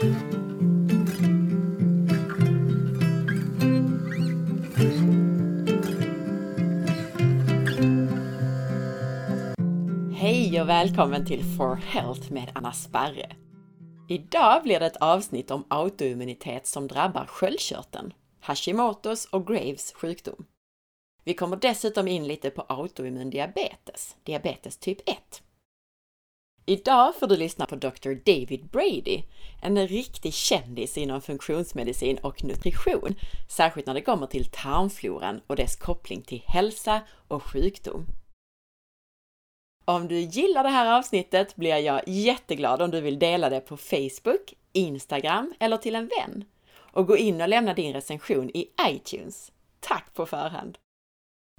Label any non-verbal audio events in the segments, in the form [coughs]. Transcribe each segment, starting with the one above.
Hej och välkommen till For Health med Anna Sparre. Idag blir det ett avsnitt om autoimmunitet som drabbar sköldkörteln, Hashimotos och Graves sjukdom. Vi kommer dessutom in lite på autoimmun diabetes, diabetes typ 1. Idag får du lyssna på Dr. David Brady, en riktig kändis inom funktionsmedicin och nutrition, särskilt när det kommer till tarmfloran och dess koppling till hälsa och sjukdom. Om du gillar det här avsnittet blir jag jätteglad om du vill dela det på Facebook, Instagram eller till en vän. Och gå in och lämna din recension i iTunes. Tack på förhand!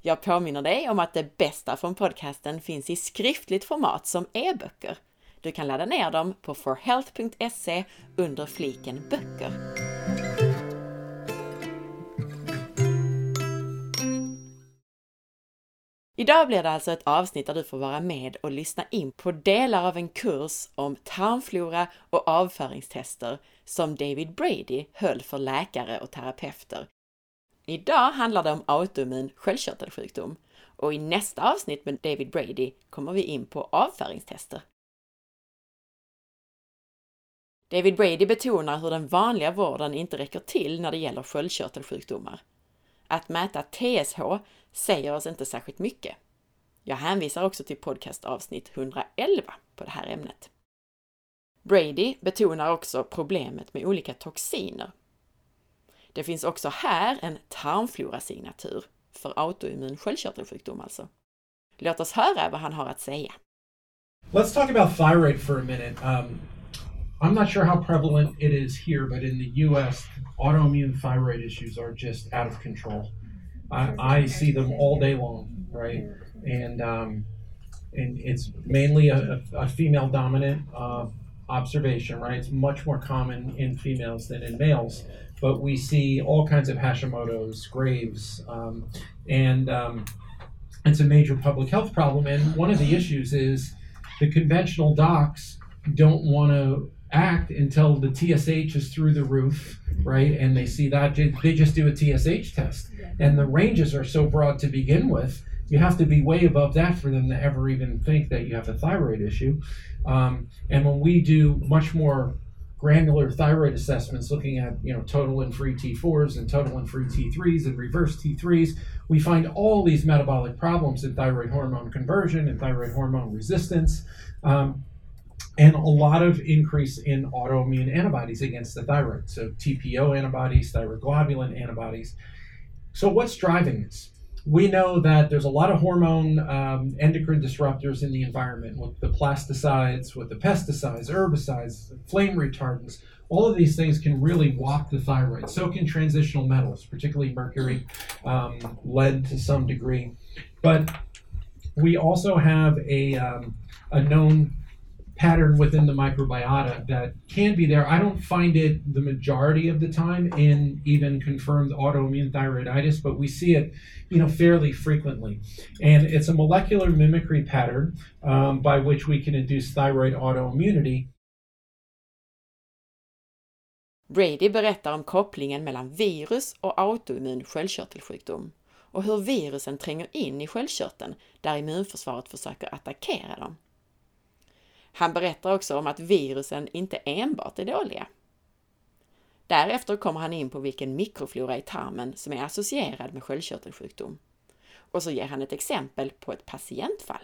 Jag påminner dig om att det bästa från podcasten finns i skriftligt format som e-böcker. Du kan ladda ner dem på forhealth.se under fliken böcker. Idag blir det alltså ett avsnitt där du får vara med och lyssna in på delar av en kurs om tarmflora och avföringstester som David Brady höll för läkare och terapeuter. Idag handlar det om autoimmun sköldkörtelsjukdom och i nästa avsnitt med David Brady kommer vi in på avföringstester. David Brady betonar hur den vanliga vården inte räcker till när det gäller sköldkörtelsjukdomar. Att mäta TSH säger oss inte särskilt mycket. Jag hänvisar också till podcastavsnitt 111 på det här ämnet. Brady betonar också problemet med olika toxiner. Det finns också här en för autoimmun sköldkörtelsjukdom alltså. Låt oss höra vad han har att säga. Let's talk about thyroid for a minute. Um, I'm not sure how prevalent it is here, but in the US, autoimmune thyroid issues are just out of control. I, I see them all day long, right? And um, and it's mainly a, a female dominant uh, observation, right? It's much more common in females than in males, but we see all kinds of Hashimoto's, Graves, um, and um, it's a major public health problem. And one of the issues is the conventional docs don't want to act until the TSH is through the roof, right? And they see that they just do a TSH test, and the ranges are so broad to begin with. You have to be way above that for them to ever even think that you have a thyroid issue. Um, and when we do much more granular thyroid assessments, looking at you know total and free T4s and total and free T3s and reverse T3s, we find all these metabolic problems in thyroid hormone conversion and thyroid hormone resistance. Um, and a lot of increase in autoimmune antibodies against the thyroid. So TPO antibodies, thyroglobulin antibodies. So what's driving this? We know that there's a lot of hormone um, endocrine disruptors in the environment with the plasticides, with the pesticides, herbicides, flame retardants. All of these things can really walk the thyroid. So can transitional metals, particularly mercury, um, lead to some degree. But we also have a, um, a known pattern within the microbiota that can be there. I don't find it the majority of the time in even confirmed autoimmune thyroiditis, but we see it, you know, fairly frequently. And it's a molecular mimicry pattern um, by which we can induce thyroid autoimmunity. Brady berättar om kopplingen mellan virus och autoimmun sköldkörtelsjukdom och hur virusen tränger in i sköldkörteln där immunförsvaret försöker attackera dem. Han berättar också om att virusen inte enbart är dåliga. Därefter kommer han in på vilken mikroflora i tarmen som är associerad med sköldkörtelsjukdom. Och så ger han ett exempel på ett patientfall.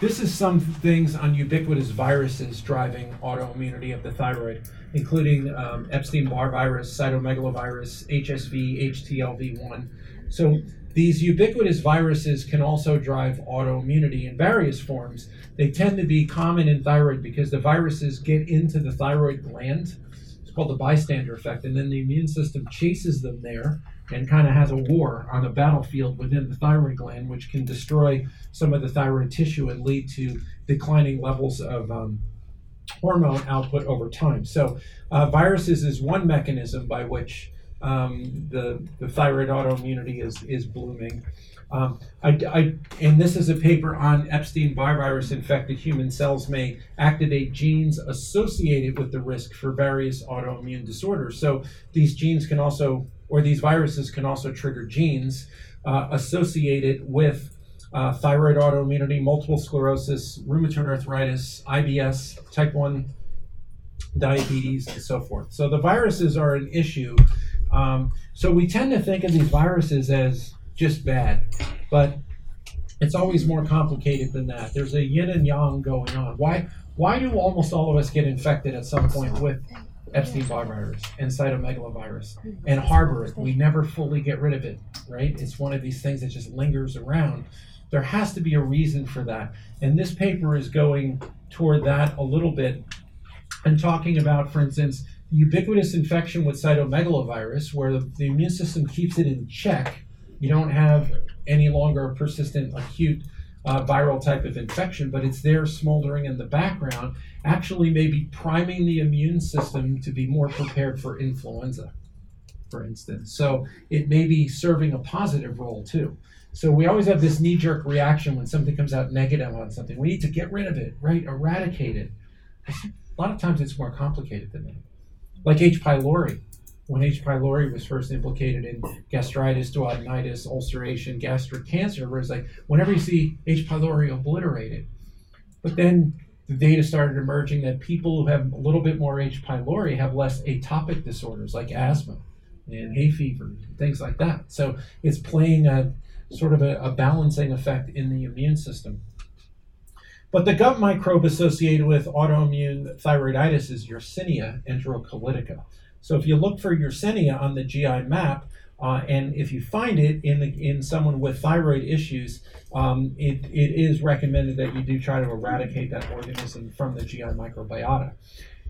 This is some things on ubiquitous viruses driving autoimmunity of the thyroid, including um, Epstein-Barr virus, cytomegalovirus, HSV, HTLV1. So these ubiquitous viruses can also drive autoimmunity in various forms. They tend to be common in thyroid because the viruses get into the thyroid gland. It's called the bystander effect, and then the immune system chases them there and kind of has a war on a battlefield within the thyroid gland, which can destroy some of the thyroid tissue and lead to declining levels of um, hormone output over time. So, uh, viruses is one mechanism by which um, the, the thyroid autoimmunity is, is blooming. Um, I, I, and this is a paper on Epstein-Barr virus infected human cells may activate genes associated with the risk for various autoimmune disorders. So these genes can also, or these viruses can also trigger genes uh, associated with uh, thyroid autoimmunity, multiple sclerosis, rheumatoid arthritis, IBS, type 1 diabetes, and so forth. So the viruses are an issue. Um, so we tend to think of these viruses as just bad, but it's always more complicated than that. There's a yin and yang going on. Why? Why do almost all of us get infected at some point with Epstein-Barr virus and cytomegalovirus and harbor it? We never fully get rid of it, right? It's one of these things that just lingers around. There has to be a reason for that, and this paper is going toward that a little bit and talking about, for instance, ubiquitous infection with cytomegalovirus, where the, the immune system keeps it in check. You don't have any longer a persistent acute uh, viral type of infection, but it's there smoldering in the background, actually maybe priming the immune system to be more prepared for influenza, for instance. So it may be serving a positive role too. So we always have this knee jerk reaction when something comes out negative on something. We need to get rid of it, right? Eradicate it. A lot of times it's more complicated than that. Like H. pylori. When H. pylori was first implicated in gastritis, duodenitis, ulceration, gastric cancer, where it's like whenever you see H. pylori, obliterated. But then the data started emerging that people who have a little bit more H. pylori have less atopic disorders like asthma and hay fever, and things like that. So it's playing a sort of a, a balancing effect in the immune system. But the gut microbe associated with autoimmune thyroiditis is Yersinia enterocolitica. So if you look for Yersinia on the GI map, uh, and if you find it in the, in someone with thyroid issues, um, it, it is recommended that you do try to eradicate that organism from the GI microbiota.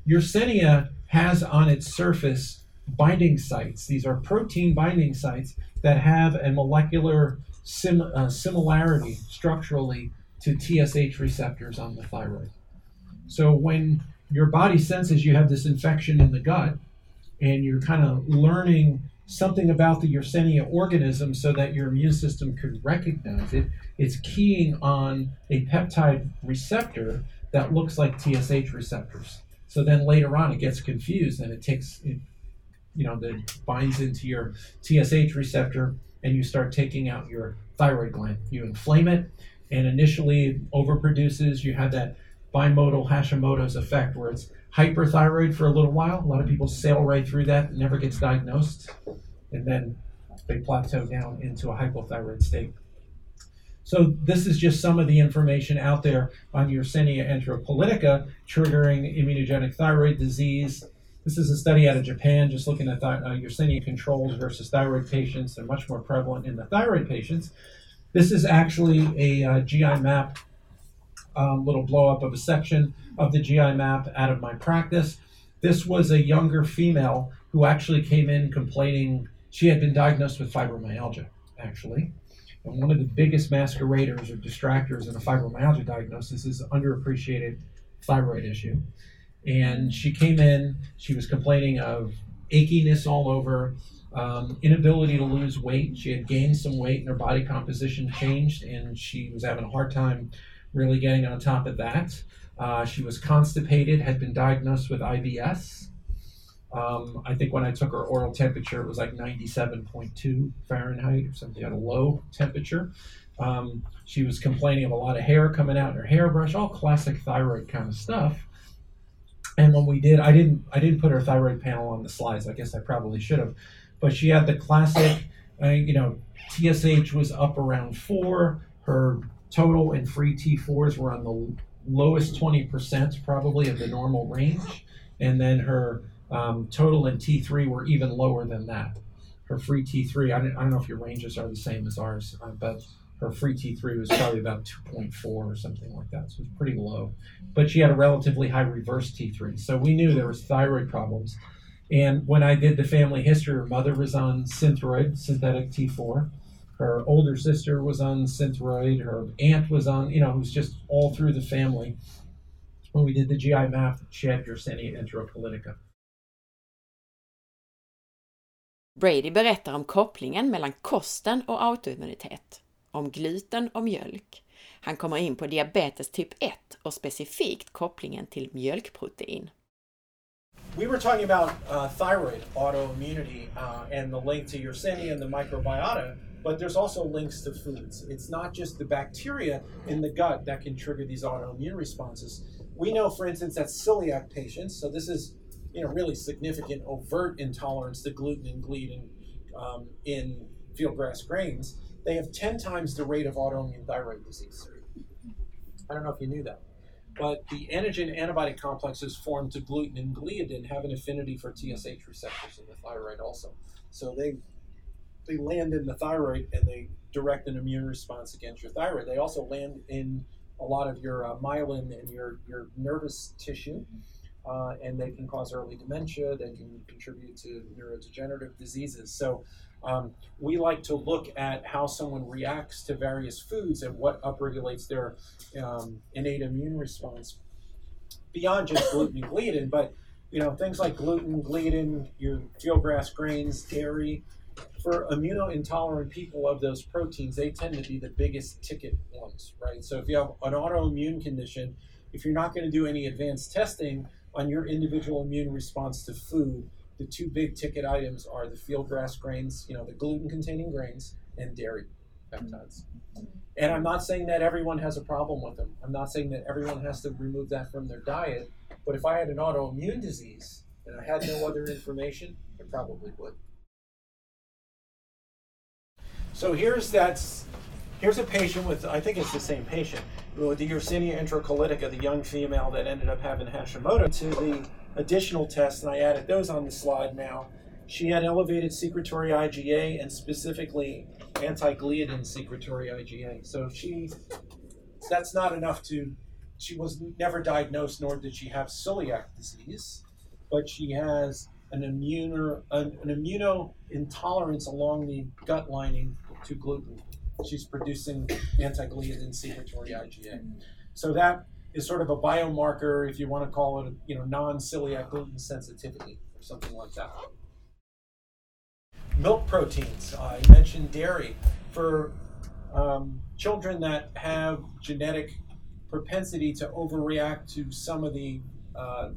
Yersinia has on its surface binding sites. These are protein binding sites that have a molecular sim, uh, similarity structurally to TSH receptors on the thyroid. So when your body senses you have this infection in the gut and you're kind of learning something about the Yersinia organism so that your immune system could recognize it, it's keying on a peptide receptor that looks like TSH receptors. So then later on it gets confused and it takes it, you know, that binds into your TSH receptor and you start taking out your thyroid gland. You inflame it, and initially overproduces. You have that bimodal Hashimoto's effect where it's hyperthyroid for a little while. A lot of people sail right through that, never gets diagnosed, and then they plateau down into a hypothyroid state. So this is just some of the information out there on Yersinia enterocolitica triggering immunogenic thyroid disease. This is a study out of Japan, just looking at th- uh, Yersinia controls versus thyroid patients. They're much more prevalent in the thyroid patients. This is actually a uh, GI map, um, little blow up of a section of the GI map out of my practice. This was a younger female who actually came in complaining she had been diagnosed with fibromyalgia, actually. And one of the biggest masqueraders or distractors in a fibromyalgia diagnosis is underappreciated thyroid issue. And she came in, she was complaining of achiness all over, um, inability to lose weight. She had gained some weight and her body composition changed, and she was having a hard time really getting on top of that. Uh, she was constipated, had been diagnosed with IBS. Um, I think when I took her oral temperature, it was like 97.2 Fahrenheit or something at a low temperature. Um, she was complaining of a lot of hair coming out in her hairbrush, all classic thyroid kind of stuff. And when we did, I didn't, I didn't put her thyroid panel on the slides. I guess I probably should have but she had the classic, uh, you know, TSH was up around four. Her total and free T4s were on the lowest 20% probably of the normal range. And then her um, total and T3 were even lower than that. Her free T3, I don't, I don't know if your ranges are the same as ours, uh, but her free T3 was probably about 2.4 or something like that. So it was pretty low. But she had a relatively high reverse T3. So we knew there was thyroid problems. And when I did the family history, her mother was on Synthroid, synthetic T4. Her older sister was on Synthroid. Her aunt was on, you know, it was just all through the family. When we did the GI map, she had Yersinia enteropolitica. Brady berättar om kopplingen mellan kosten och autoimmunitet, om gluten och mjölk. Han kommer in på diabetes typ 1 och specifikt kopplingen till mjölkprotein. We were talking about uh, thyroid autoimmunity uh, and the link to Yersinia and the microbiota, but there's also links to foods. It's not just the bacteria in the gut that can trigger these autoimmune responses. We know, for instance, that celiac patients, so this is you know really significant overt intolerance to gluten and gluten um, in fieldgrass grains, they have 10 times the rate of autoimmune thyroid disease. I don't know if you knew that. But the antigen antibody complexes formed to gluten and gliadin have an affinity for TSH receptors in the thyroid also. So they they land in the thyroid and they direct an immune response against your thyroid. They also land in a lot of your uh, myelin and your, your nervous tissue, uh, and they can cause early dementia. They can contribute to neurodegenerative diseases. So um, we like to look at how someone reacts to various foods and what upregulates their um, innate immune response beyond just [coughs] gluten and gliadin, but you know things like gluten, gliadin, your fieldgrass grains, dairy. For immuno-intolerant people of those proteins, they tend to be the biggest ticket ones, right? So if you have an autoimmune condition, if you're not going to do any advanced testing on your individual immune response to food, the two big ticket items are the field grass grains, you know, the gluten containing grains, and dairy peptides. And I'm not saying that everyone has a problem with them. I'm not saying that everyone has to remove that from their diet. But if I had an autoimmune disease and I had no other information, I probably would. So here's that's here's a patient with I think it's the same patient with the Yersinia enterocolitica, the young female that ended up having Hashimoto. To the additional tests, and I added those on the slide now. She had elevated secretory IgA and specifically anti-gliadin secretory IgA. So she, that's not enough to, she was never diagnosed, nor did she have celiac disease, but she has an immune an, an immuno intolerance along the gut lining to gluten. She's producing anti-gliadin secretory IgA. So that is sort of a biomarker, if you want to call it, you know, non-celiac gluten sensitivity or something like that. Milk proteins. I mentioned dairy for um, children that have genetic propensity to overreact to some of the uh,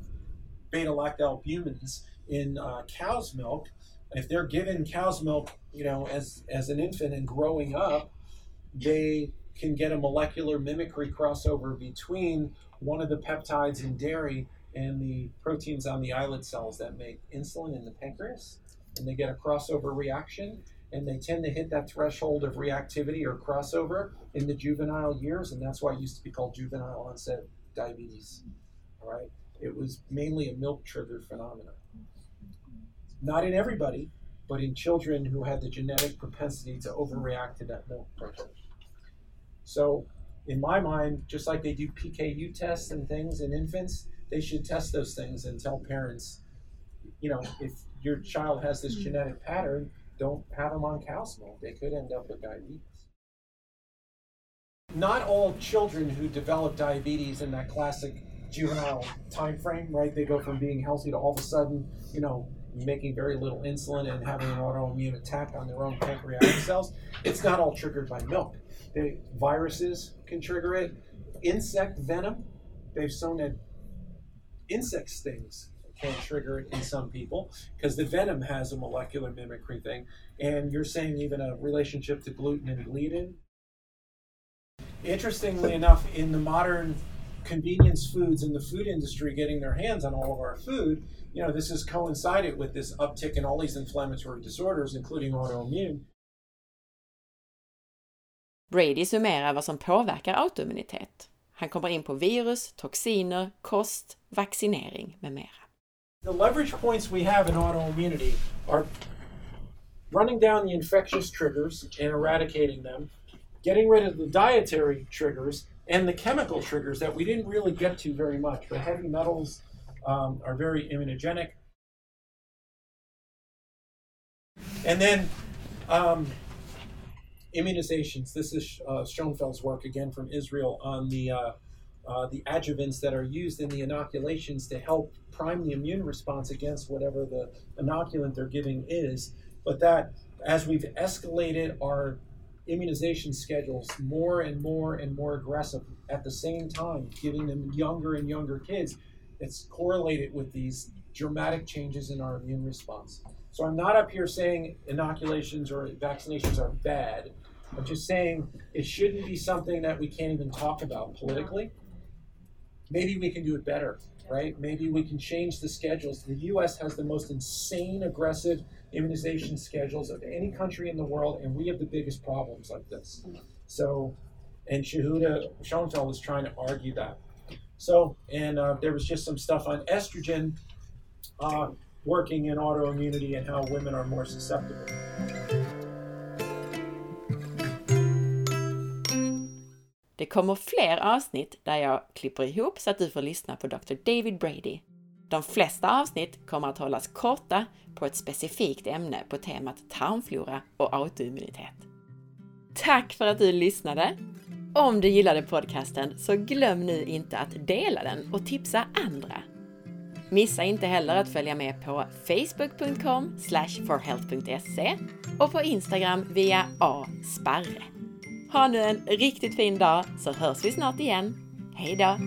beta lactalbumins in uh, cow's milk. If they're given cow's milk, you know, as as an infant and growing up, they can get a molecular mimicry crossover between one of the peptides in dairy and the proteins on the islet cells that make insulin in the pancreas. And they get a crossover reaction, and they tend to hit that threshold of reactivity or crossover in the juvenile years, and that's why it used to be called juvenile onset diabetes. All right, it was mainly a milk triggered phenomenon. Not in everybody, but in children who had the genetic propensity to overreact to that milk protein. So, in my mind, just like they do PKU tests and things in infants, they should test those things and tell parents, you know, if your child has this mm-hmm. genetic pattern, don't have them on milk. They could end up with diabetes. Not all children who develop diabetes in that classic juvenile time frame, right? They go from being healthy to all of a sudden, you know, making very little insulin and having an autoimmune attack on their own pancreatic cells. It's not all triggered by milk. The viruses can trigger it. Insect venom, they've shown that insect stings can trigger it in some people because the venom has a molecular mimicry thing. And you're saying even a relationship to gluten and gliadin. Interestingly enough, in the modern convenience foods in the food industry getting their hands on all of our food, you know, this has coincided with this uptick in all these inflammatory disorders, including autoimmune. Brady summerar vad som påverkar autoimmunitet. Han kommer in på virus, toxiner, kost, vaccinering med mera. The leverage points we have in autoimmunity are running down the infectious triggers and eradicating them, getting rid of the dietary triggers and the chemical triggers that we didn't really get to very much. But heavy metals um, are very immunogenic. And then um, immunizations. This is uh, Shoenfeld's work again from Israel on the uh, uh, the adjuvants that are used in the inoculations to help prime the immune response against whatever the inoculant they're giving is. but that as we've escalated our immunization schedules more and more and more aggressive at the same time, giving them younger and younger kids, it's correlated with these dramatic changes in our immune response. So I'm not up here saying inoculations or vaccinations are bad. I'm just saying it shouldn't be something that we can't even talk about politically. Maybe we can do it better, right? Maybe we can change the schedules. The US has the most insane aggressive immunization schedules of any country in the world, and we have the biggest problems like this. So, and Yehuda Shoenfeld was trying to argue that. So, and uh, there was just some stuff on estrogen uh, working in autoimmunity and how women are more susceptible. Det kommer fler avsnitt där jag klipper ihop så att du får lyssna på Dr. David Brady. De flesta avsnitt kommer att hållas korta på ett specifikt ämne på temat tarmflora och autoimmunitet. Tack för att du lyssnade! Om du gillade podcasten så glöm nu inte att dela den och tipsa andra. Missa inte heller att följa med på facebook.com forhealth.se och på Instagram via asparre. Ha nu en riktigt fin dag så hörs vi snart igen. Hejdå!